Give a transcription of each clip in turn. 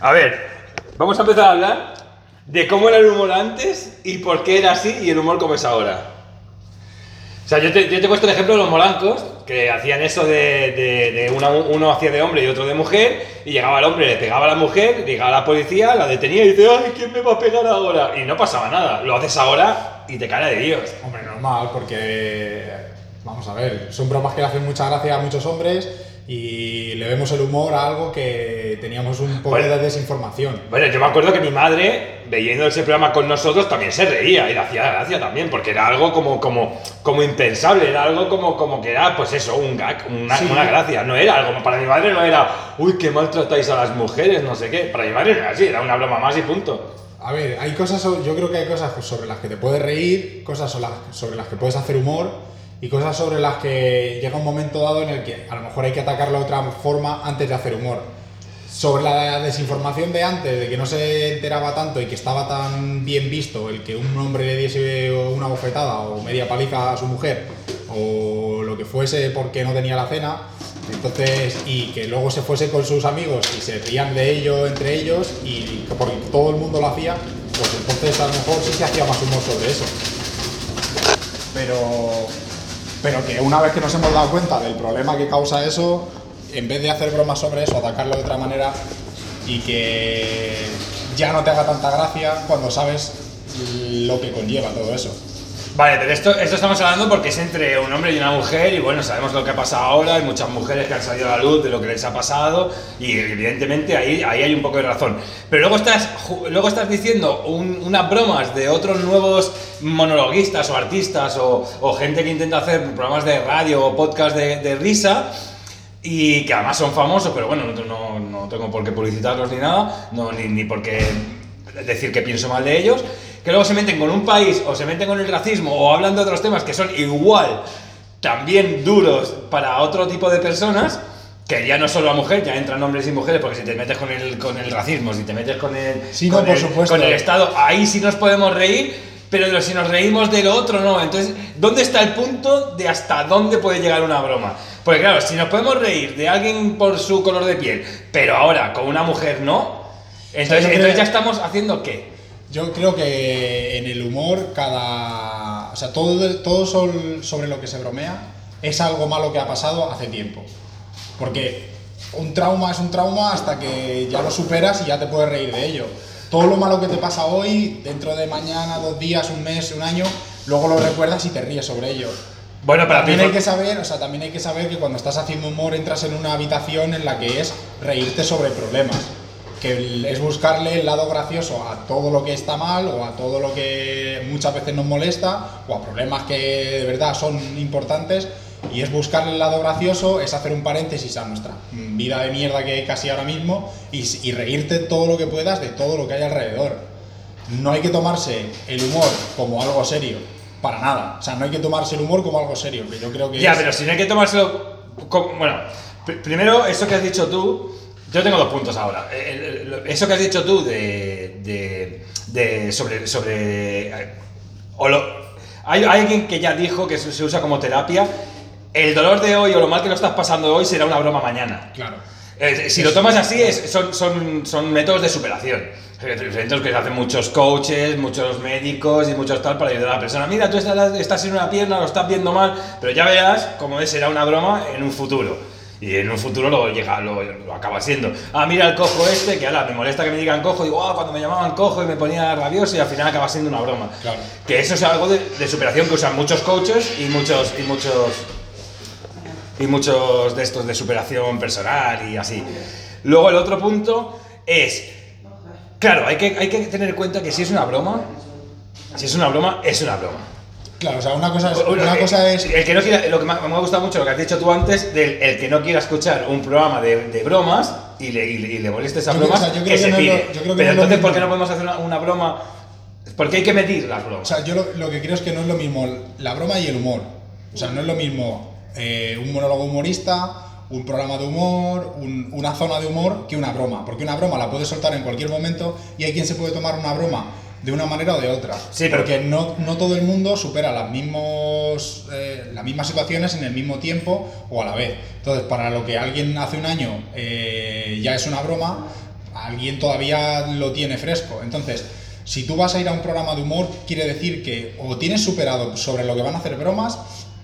A ver, vamos a empezar a hablar de cómo era el humor antes y por qué era así y el humor como es ahora. O sea, yo te, yo te he puesto el ejemplo de los molancos, que hacían eso de, de- de una- uno hacía de hombre y otro de mujer, y llegaba el hombre, le pegaba a la mujer, llegaba la policía, la detenía y dice, ay, ¿quién me va a pegar ahora? Y no pasaba nada. Lo haces ahora y te cae de Dios. Hombre, normal, porque. Vamos a ver, son bromas que le hacen mucha gracia a muchos hombres y le vemos el humor a algo que teníamos un poco Bueno. de desinformación. Bueno, yo me acuerdo que mi madre, viendo ese programa con nosotros, también se reía y le hacía gracia también, porque era algo como, como, como impensable, era algo como, como que era, pues eso, un gag, una, Sí. una gracia. No era algo, para mi madre no era, uy, qué maltratáis a las mujeres, no sé qué. Para mi madre no era así, era una broma más y punto. A ver, hay cosas, yo creo que hay cosas sobre las que te puedes reír, cosas sobre las que puedes hacer humor y cosas sobre las que llega un momento dado en el que a lo mejor hay que atacarlo de otra forma antes de hacer humor. Sobre la desinformación de antes, de que no se enteraba tanto y que estaba tan bien visto el que un hombre le diese una bofetada o media paliza a su mujer o lo que fuese porque no tenía la cena, entonces, y que luego se fuese con sus amigos y se rían de ello entre ellos y que porque todo el mundo lo hacía, pues entonces a lo mejor sí se hacía más humor sobre eso. Pero, pero que una vez que nos hemos dado cuenta del problema que causa eso, en vez de hacer bromas sobre eso, atacarlo de otra manera y que ya no te haga tanta gracia cuando sabes lo que conlleva todo eso. Vale, pero esto, esto estamos hablando porque es entre un hombre y una mujer y bueno, sabemos lo que ha pasado ahora, hay muchas mujeres que han salido a la luz de lo que les ha pasado y evidentemente ahí, ahí hay un poco de razón. Pero luego estás, luego estás diciendo un- unas bromas de otros nuevos monologuistas o artistas o, o gente que intenta hacer programas de radio o podcast de, de risa y que además son famosos, pero bueno, no, no- no tengo por qué publicitarlos ni nada, no, ni, ni por qué decir que pienso mal de ellos, que luego se meten con un país o se meten con el racismo o hablan de otros temas que son igual también duros para otro tipo de personas, que ya no solo la mujer, ya entran hombres y mujeres, porque si te metes con el, con el racismo, si te metes con el, Sí, no, con, por el supuesto. con el Estado, ahí sí nos podemos reír, pero si nos reímos de lo otro, no. Entonces, ¿dónde está el punto de hasta dónde puede llegar una broma? Porque claro, si nos podemos reír de alguien por su color de piel, pero ahora con una mujer no, entonces, entonces ya estamos haciendo qué? Yo creo que en el humor cada... O sea, todo, todo sobre lo que se bromea es algo malo que ha pasado hace tiempo. Porque un trauma es un trauma hasta que ya lo superas y ya te puedes reír de ello. Todo lo malo que te pasa hoy, dentro de mañana, dos días, un mes, un año, luego lo recuerdas y te ríes sobre ello. Bueno, para También hay que saber, o sea, también hay que saber que cuando estás haciendo humor entras en una habitación en la que es reírte sobre problemas, que es buscarle el lado gracioso a todo lo que está mal o a todo lo que muchas veces nos molesta o a problemas que de verdad son importantes y es buscarle el lado gracioso, es hacer un paréntesis a nuestra vida de mierda que hay casi ahora mismo y, y reírte todo lo que puedas de todo lo que hay alrededor. No hay que tomarse el humor como algo serio, para nada. O sea, no hay que tomarse el humor como algo serio, que yo creo que Ya, es- pero si no hay que tomárselo. como- bueno, pr- primero, eso que has dicho tú. Yo tengo dos puntos ahora. El- Eso que has dicho tú de. de, de- sobre. sobre eh, o lo- hay, hay alguien que ya dijo que se, usa como terapia. El dolor de hoy o lo mal que lo estás pasando hoy será una broma mañana. Claro. Eh, si lo tomas así, es- son, son, son métodos de superación. Métodos que hacen muchos coaches, muchos médicos y muchos tal para ayudar a la persona. Mira, tú estás, estás sin una pierna, lo estás viendo mal, pero ya verás cómo será una broma en un futuro. Y en un futuro lo, llega, lo, lo acaba siendo. Ah, mira el cojo este, que ahora me molesta que me digan cojo, digo, ah, cuando me llamaban cojo y me ponía rabioso y al final acaba siendo una broma. Claro. Que eso es algo de, de superación que usan muchos coaches y muchos, y muchos y muchos de estos de superación personal y así. Luego el otro punto es, claro, hay que, hay que tener en cuenta que si es una broma, si es una broma, es una broma. Claro, o sea, una cosa es, una eh, cosa es El que no quiera, lo que me ha, gustado mucho lo que has dicho tú antes, del el que no quiera escuchar un programa de, de bromas y le, y le, le moleste o sea, yo que creo se no lo- pide. que Pero no lo entonces, ¿por qué no podemos hacer una, una broma? Porque hay que medir las O bromas. sea, yo lo, lo que creo es que no es lo mismo la broma y el humor. O sea, no es lo mismo eh, un monólogo humorista, un programa de humor, un- una zona de humor que una broma. Porque una broma la puedes soltar en cualquier momento y hay quien se puede tomar una broma de una manera o de otra. Sí, pero- Porque no, no todo el mundo supera las, mismos, eh, las mismas situaciones en el mismo tiempo o a la vez. Entonces, para lo que alguien hace un año eh, ya es una broma, alguien todavía lo tiene fresco. Entonces, si tú vas a ir a un programa de humor, quiere decir que o tienes superado sobre lo que van a hacer bromas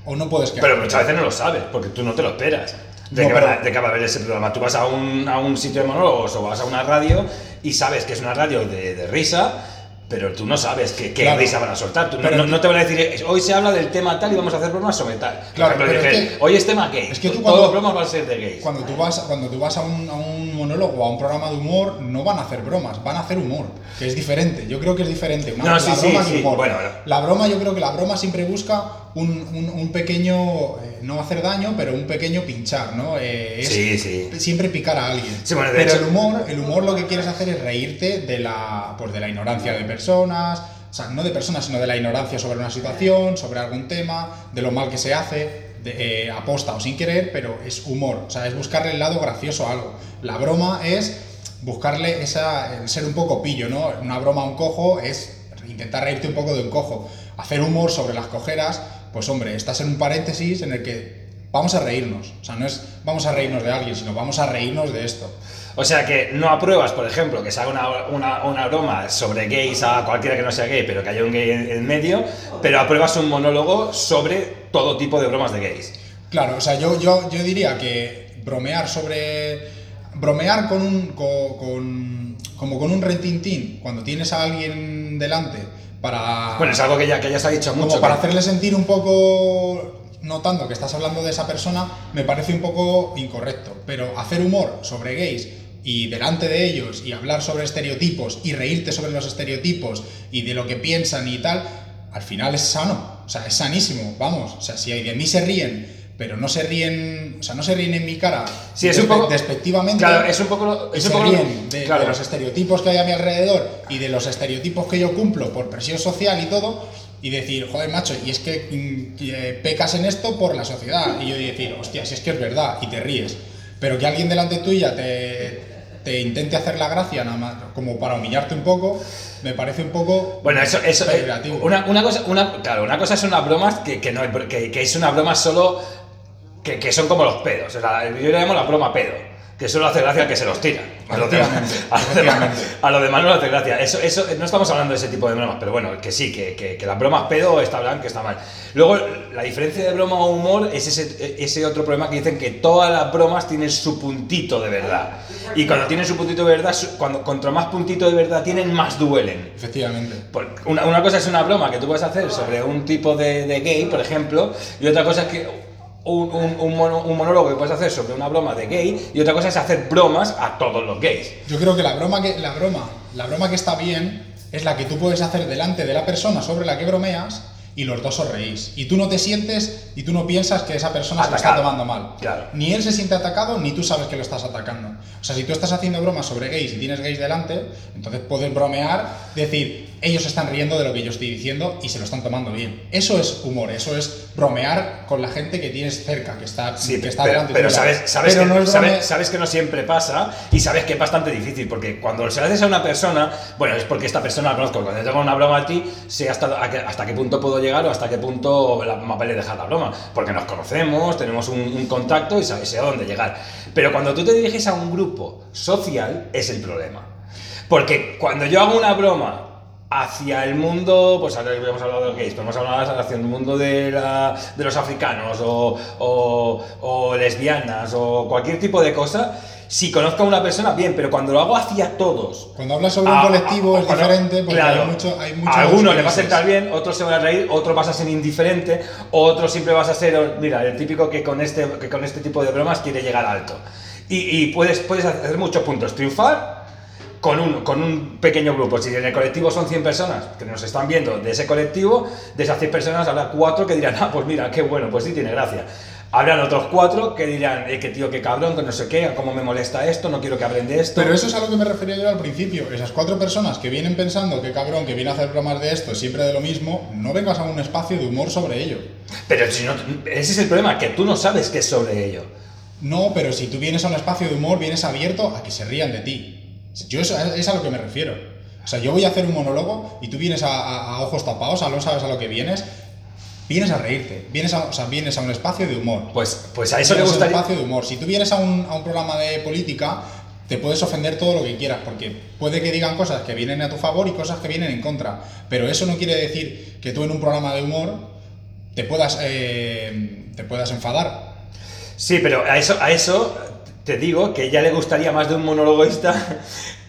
o no puedes quedar. Pero muchas veces no lo sabes, porque tú no te lo esperas. De, No, que, va, de que va a haber ese programa. Tú vas a un, a un sitio de monólogos o vas a una radio y sabes que es una radio de, de risa, pero tú no sabes qué, qué Claro. risa van a soltar. Tú no- Pero- no, no te van a decir, "Eh, hoy se habla del tema tal y vamos a hacer bromas sobre tal. Por Claro, ejemplo, pero es dije, que- hoy es tema gay. es que tú Todos cuando- bromas van a ser de gays. Cuando tú vas, cuando tú vas a, un, a un monólogo o a un programa de humor, no van a hacer bromas, van a hacer humor, que es diferente. Yo creo que es diferente. Una, No, la sí, sí, broma sí, humor. bueno, la broma, yo creo que la broma siempre busca un, un- un pequeño, eh, no hacer daño, pero un pequeño pinchar, ¿no? Eh, es Sí, sí. siempre picar a alguien. Sí, bueno, de pero hecho- el humor, el humor lo que quieres hacer es reírte de la, pues de la ignorancia de personas. O sea, no de personas, sino de la ignorancia sobre una situación, sobre algún tema, de lo mal que se hace, de, eh, aposta o sin querer, pero es humor. O sea, es buscarle el lado gracioso a algo. La broma es buscarle esa, ser un poco pillo, ¿no? Una broma a un cojo es intentar reírte un poco de un cojo. Hacer humor sobre las cojeras, pues hombre, estás en un paréntesis en el que vamos a reírnos. O sea, no es vamos a reírnos de alguien, sino vamos a reírnos de esto. O sea que no apruebas, por ejemplo, que se haga una, una, una broma sobre gays a cualquiera que no sea gay, pero que haya un gay en, en medio, pero apruebas un monólogo sobre todo tipo de bromas de gays. Claro, o sea, yo, yo, yo diría que bromear sobre. Bromear con un. co- con- como con un rentintín, cuando tienes a alguien delante para. Bueno, es algo que ya, que ya se ha dicho como mucho. para que- hacerle sentir un poco. Notando que estás hablando de esa persona, me parece un poco incorrecto. Pero hacer humor sobre gays y delante de ellos y hablar sobre estereotipos y reírte sobre los estereotipos y de lo que piensan y tal, al final es sano. O sea, es sanísimo. Vamos, o sea, si de mí se ríen, pero no se ríen, o sea, no se ríen en mi cara Sí, es un poco- despectivamente. Claro, es un poco lo- es un poco lo- ríen de, claro. de los estereotipos que hay a mi alrededor y de los estereotipos que yo cumplo por presión social y todo, y decir, joder, macho, y es que, mm, que pecas en esto por la sociedad. Y yo decir, hostia, si es que es verdad, y te ríes. Pero que alguien delante tuya te, te intente hacer la gracia, nada más, como para humillarte un poco, me parece un poco. Bueno, eso, eso eh, una, una cosa, una, claro, una cosa son unas bromas que, que no, que, que es una broma solo que, que son como los pedos. O sea, yo le llamo la broma pedo. Que solo hace gracia al que se los tira. A los demás, a los demás, a los demás no le hace gracia. Eso, eso, no estamos hablando de ese tipo de bromas, pero bueno, que sí, que, que, que las bromas pedo está bien, que está mal. Luego, la diferencia de broma o humor es ese, ese otro problema que dicen que todas las bromas tienen su puntito de verdad. Y cuando tienen su puntito de verdad, su- cuando contra más puntito de verdad tienen, más duelen. Efectivamente. Por- Una, una cosa es una broma que tú puedes hacer sobre un tipo de, de gay, por ejemplo, y otra cosa es que un, un- un mono- un monólogo que puedes hacer sobre una broma de gay, y otra cosa es hacer bromas a todos los gays. Yo creo que la broma que la broma, la broma que está bien es la que tú puedes hacer delante de la persona sobre la que bromeas y los dos os reís. Y tú no te sientes y tú no piensas que esa persona se lo está tomando mal. Claro. Ni él se siente atacado ni tú sabes que lo estás atacando. O sea, si tú estás haciendo bromas sobre gays y tienes gays delante, entonces puedes bromear, decir, ellos están riendo de lo que yo estoy diciendo y se lo están tomando bien. Eso es humor, eso es bromear con la gente que tienes cerca, que está, Sí, que está pero, delante pero tuya. sabes, sabes, Pero que, no es sabes- sabes que no siempre pasa y sabes que es bastante difícil, porque cuando se lo haces a una persona, bueno, es porque esta persona la conozco, cuando yo tengo una broma a ti, sé hasta, hasta qué punto puedo llegar o hasta qué punto la, más vale dejar la broma, porque nos conocemos, tenemos un, un contacto y sabes a dónde llegar. Pero cuando tú te diriges a un grupo social, es el problema. Porque cuando yo hago una broma hacia el mundo, pues ahora hemos hablado de los gays, pero hemos hablado hacia el mundo de, la- de los africanos o, o- o lesbianas o cualquier tipo de cosa, si conozco a una persona, bien, pero cuando lo hago hacia todos. Cuando hablas sobre un a- colectivo a- es cuando- diferente porque claro, hay mucho, hay muchos a algunos le vas a sentar bien, otros se van a reír, otros vas a ser indiferente, otros siempre vas a ser, mira, el típico que con este, que con este tipo de bromas quiere llegar alto. Y, y puedes, puedes hacer muchos puntos, triunfar con un, con un pequeño grupo. Si en el colectivo son 100 personas que nos están viendo de ese colectivo, de esas 100 personas habrá cuatro que dirán, ah, pues mira, qué bueno, pues sí tiene gracia. Habrán otros cuatro que dirán, eh, qué tío, qué cabrón, que no sé qué, cómo me molesta esto, no quiero que hablen de esto. Pero eso es a lo que me refería yo al principio. Esas cuatro personas que vienen pensando que cabrón, que viene a hacer bromas de esto, siempre de lo mismo, no vengas a un espacio de humor sobre ello. Pero si no, ese es el problema, que tú no sabes qué es sobre ello. No, pero si tú vienes a un espacio de humor, vienes abierto a que se rían de ti. Yo eso es a lo que me refiero. O sea, yo voy a hacer un monólogo y tú vienes a, a- a ojos tapados, a no sabes a lo que vienes, vienes a reírte, vienes a, o sea, vienes a un espacio de humor. Pues, pues a eso le Vienes a un gustaría. espacio de humor. Si tú vienes a un, a un programa de política, te puedes ofender todo lo que quieras, porque puede que digan cosas que vienen a tu favor y cosas que vienen en contra. Pero eso no quiere decir que tú en un programa de humor te puedas, eh, te puedas enfadar. Sí, pero a eso, a eso te digo que ya le gustaría más de un monologuista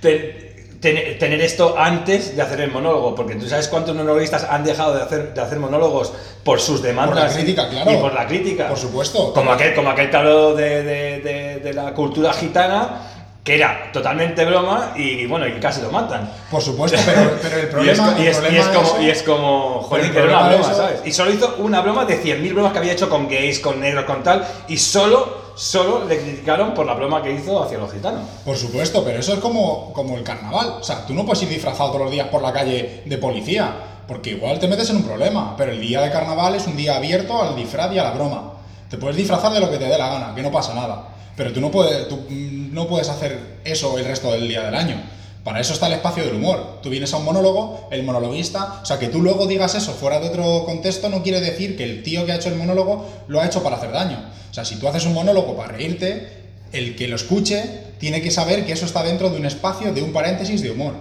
te- ten- tener esto antes de hacer el monólogo, porque tú sabes cuántos monologuistas han dejado de hacer, de hacer monólogos por sus demandas Por la crítica, y- claro. y por la crítica. Por supuesto. Como aquel, como aquel de, de- de- de la cultura gitana, que era totalmente broma y bueno, y casi lo matan. Por supuesto, pero, pero el Y es, problema, y el es- y problema es de como, eso- y es como, joder, el que era una broma, ¿sabes? Y solo hizo una broma de 100.000 bromas que había hecho con gays, con negros, con tal, y solo, solo le criticaron por la broma que hizo hacia los gitanos. Por supuesto, pero eso es como, como el carnaval. O sea, tú no puedes ir disfrazado todos los días por la calle de policía, porque igual te metes en un problema. Pero el día de carnaval es un día abierto al disfraz y a la broma. Te puedes disfrazar de lo que te dé la gana, que no pasa nada. Pero tú no puedes, tú mm, no puedes hacer eso el resto del día del año. Para eso está el espacio del humor. Tú vienes a un monólogo, el monologuista, o sea, que tú luego digas eso fuera de otro contexto no quiere decir que el tío que ha hecho el monólogo lo ha hecho para hacer daño. O sea, si tú haces un monólogo para reírte, el que lo escuche tiene que saber que eso está dentro de un espacio, de un paréntesis de humor.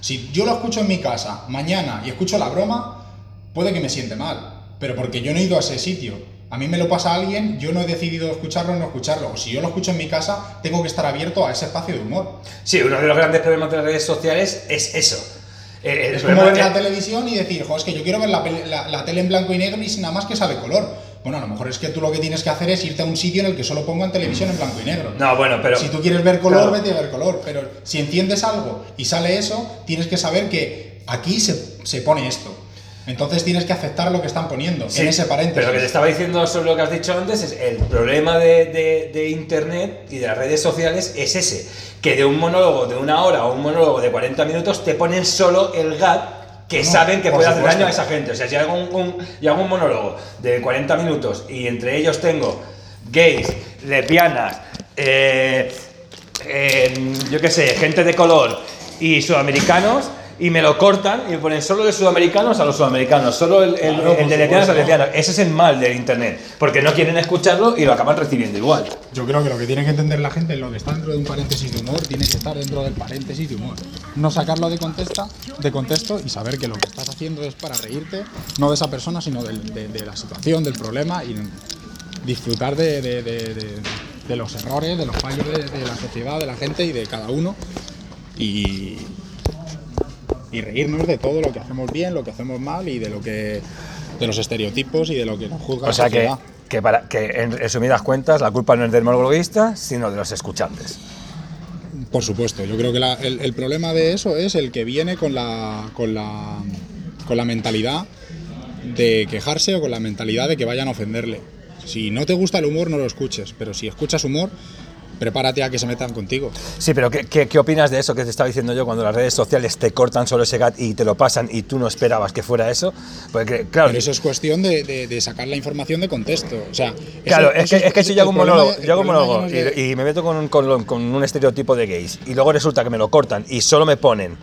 Si yo lo escucho en mi casa mañana y escucho la broma, puede que me siente mal, pero porque yo no he ido a ese sitio. A mí me lo pasa alguien, yo no he decidido escucharlo o no escucharlo. O si yo lo escucho en mi casa, tengo que estar abierto a ese espacio de humor. Sí, uno de los grandes problemas de las redes sociales es eso. Eh, Es como ver la televisión y decir, jo, es que yo quiero ver la, peli- la- la tele en blanco y negro y sin nada más que sale color. Bueno, a lo mejor es que tú lo que tienes que hacer es irte a un sitio en el que solo pongan televisión en blanco y negro. No, bueno, pero... Si tú quieres ver color, Claro. vete a ver color. Pero si enciendes algo y sale eso, tienes que saber que aquí se, se pone esto. Entonces tienes que aceptar lo que están poniendo Sí, en ese paréntesis. Pero lo que te estaba diciendo sobre lo que has dicho antes es el problema de, de- de Internet y de las redes sociales es ese, que de un monólogo de una hora o un monólogo de 40 minutos te ponen solo el gag que No, saben que puede hacer supuesto. daño a esa gente. O sea, si hago un, un- y hago un monólogo de 40 minutos y entre ellos tengo gays, lesbianas, eh, eh, yo qué sé, gente de color y sudamericanos y me lo cortan y me ponen solo de sudamericanos a los sudamericanos, solo el, el- Claro, el de a lesbianas. Ese es el mal del internet, porque no quieren escucharlo y lo acaban recibiendo igual. Yo creo que lo que tiene que entender la gente es lo que está dentro de un paréntesis de humor, tiene que estar dentro del paréntesis de humor. No sacarlo de, contesta, de contexto y saber que lo que estás haciendo es para reírte, no de esa persona, sino del- de, de la situación, del problema y disfrutar de, de- de- de- de los errores, de los fallos de, de la sociedad, de la gente y de cada uno. Y, y reírnos de todo lo que hacemos bien, lo que hacemos mal y de lo que de los estereotipos y de lo que nos juzga O sea la que, que, para, que en resumidas cuentas la culpa no es del monologuista, sino de los escuchantes. Por supuesto, yo creo que la- el, el problema de eso es el que viene con la, con, la, con la mentalidad de quejarse o con la mentalidad de que vayan a ofenderle. Si no te gusta el humor, no lo escuches, pero si escuchas humor, prepárate a que se metan contigo. Sí, pero ¿qué, qué, qué opinas de eso que te estaba diciendo yo cuando las redes sociales te cortan solo ese gat y te lo pasan y tú no esperabas que fuera eso? Porque, claro, Pero eso es cuestión de, de- de sacar la información de contexto. O sea, eso- Claro, es eso que, es que si yo hago un monólogo, yo hago un monólogo es y, y me meto con un, con, con un estereotipo de gays y luego resulta que me lo cortan y solo me ponen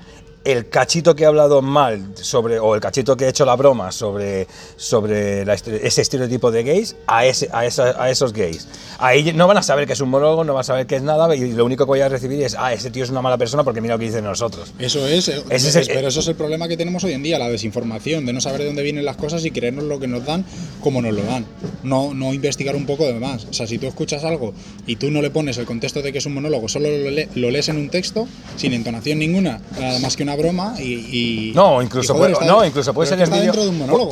el cachito que he hablado mal sobre o el cachito que he hecho la broma sobre, sobre la ese estereotipo de gays a, ese, a, esa- a esos gays. Ahí no van a saber que es un monólogo, no van a saber que es nada y lo único que voy a recibir es, ah, ese tío es una mala persona porque mira lo que dicen nosotros. Eso es, eh, Ese es el- pero eso es el problema que tenemos hoy en día, la desinformación, de no saber de dónde vienen las cosas y creernos lo que nos dan como nos lo dan. No, no investigar un poco de más. O sea, si tú escuchas algo y tú no le pones el contexto de que es un monólogo, solo lo, le- lo lees en un texto, sin entonación ninguna, nada más que una broma y... y- No, incluso, y, joder, puede, no, incluso puede ser el vídeo. de.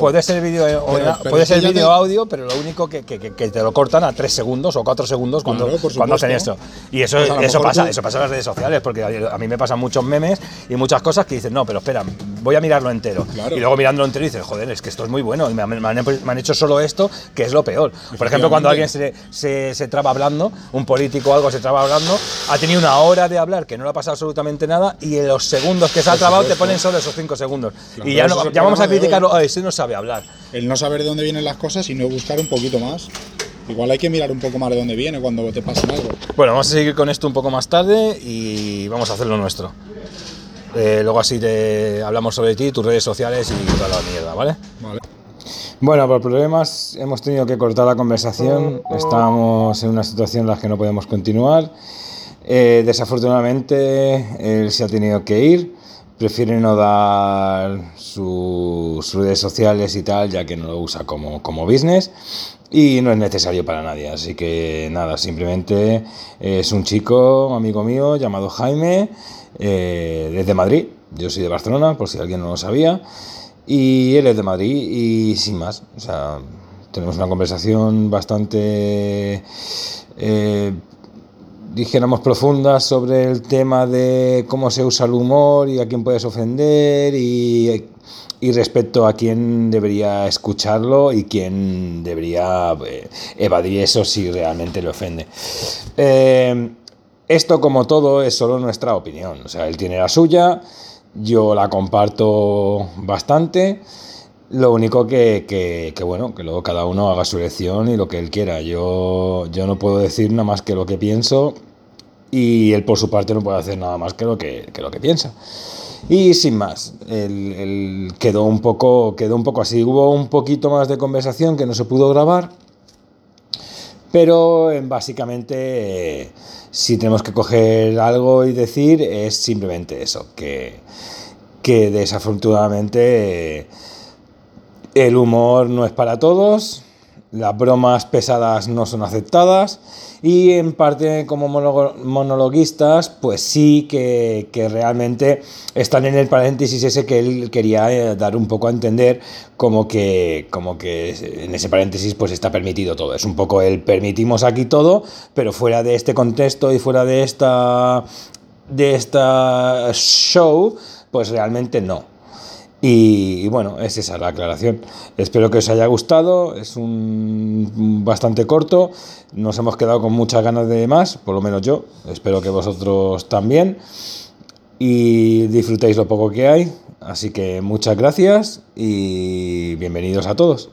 Puede ser vídeo te- audio, pero lo único que, que- te lo cortan a 3 segundos o 4 segundos cuando, Claro, cuando hacen esto. Y eso, Pues eso pasa, tú- eso pasa en las redes sociales, porque a a mí me pasan muchos memes y muchas cosas que dicen, no, pero espera, voy a mirarlo entero. Claro. Y luego mirándolo entero dices, joder, es que esto es muy bueno, y me, han- me han, me han hecho solo esto, que es lo peor. Por ejemplo, cuando alguien se, se, se traba hablando, un político o algo se traba hablando, ha tenido una hora de hablar que no le ha pasado absolutamente nada, y en los segundos que se Por trabado te ponen solo esos 5 segundos. Claro, y ya, no- ya vamos a criticarlo, "Ay, ese no sabe hablar. El no saber de dónde vienen las cosas y no buscar un poquito más. Igual hay que mirar un poco más de dónde viene cuando te pasa algo. Bueno, vamos a seguir con esto un poco más tarde y vamos a hacer lo nuestro. Eh, luego así te hablamos sobre ti, tus redes sociales y toda la mierda, ¿vale? Vale. Bueno, por problemas hemos tenido que cortar la conversación. Estamos en una situación en la que no podemos continuar. Eh, desafortunadamente, él se ha tenido que ir. Prefiere no dar sus redes sociales y tal, ya que no lo usa como, como business y no es necesario para nadie. Así que nada, simplemente es un chico, amigo mío, llamado Jaime, eh, desde Madrid. Yo soy de Barcelona, por si alguien no lo sabía. Y él es de Madrid y sin más. O sea, tenemos una conversación bastante, eh, dijéramos, profunda sobre el tema de cómo se usa el humor y a quién puedes ofender y, y respecto a quién debería escucharlo y quién debería eh, evadir eso si realmente le ofende. Eh, esto, como todo, es solo nuestra opinión. O sea, él tiene la suya yo la comparto bastante. Lo único que, que, bueno, que luego cada uno haga su elección y lo que él quiera. Yo, yo no puedo decir nada más que lo que pienso y él por su parte no puede hacer nada más que lo que, que lo que piensa. Y sin más, él, quedó, un poco, quedó un poco así. Hubo un poquito más de conversación que no se pudo grabar, pero básicamente si tenemos que coger algo y decir es simplemente eso, que, que desafortunadamente el humor no es para todos, las bromas pesadas no son aceptadas y en parte como monologuistas pues sí que, realmente están en el paréntesis ese que él quería eh, dar un poco a entender como que, como que en ese paréntesis pues está permitido todo. Es un poco el permitimos aquí todo, pero fuera de este contexto y fuera de esta, de esta show pues realmente no. Y, bueno, es esa la aclaración. Espero que os haya gustado. Es un bastante corto. Nos hemos quedado con muchas ganas de más, por lo menos yo. Espero que vosotros también. Y disfrutéis lo poco que hay. Así que muchas gracias y bienvenidos a todos.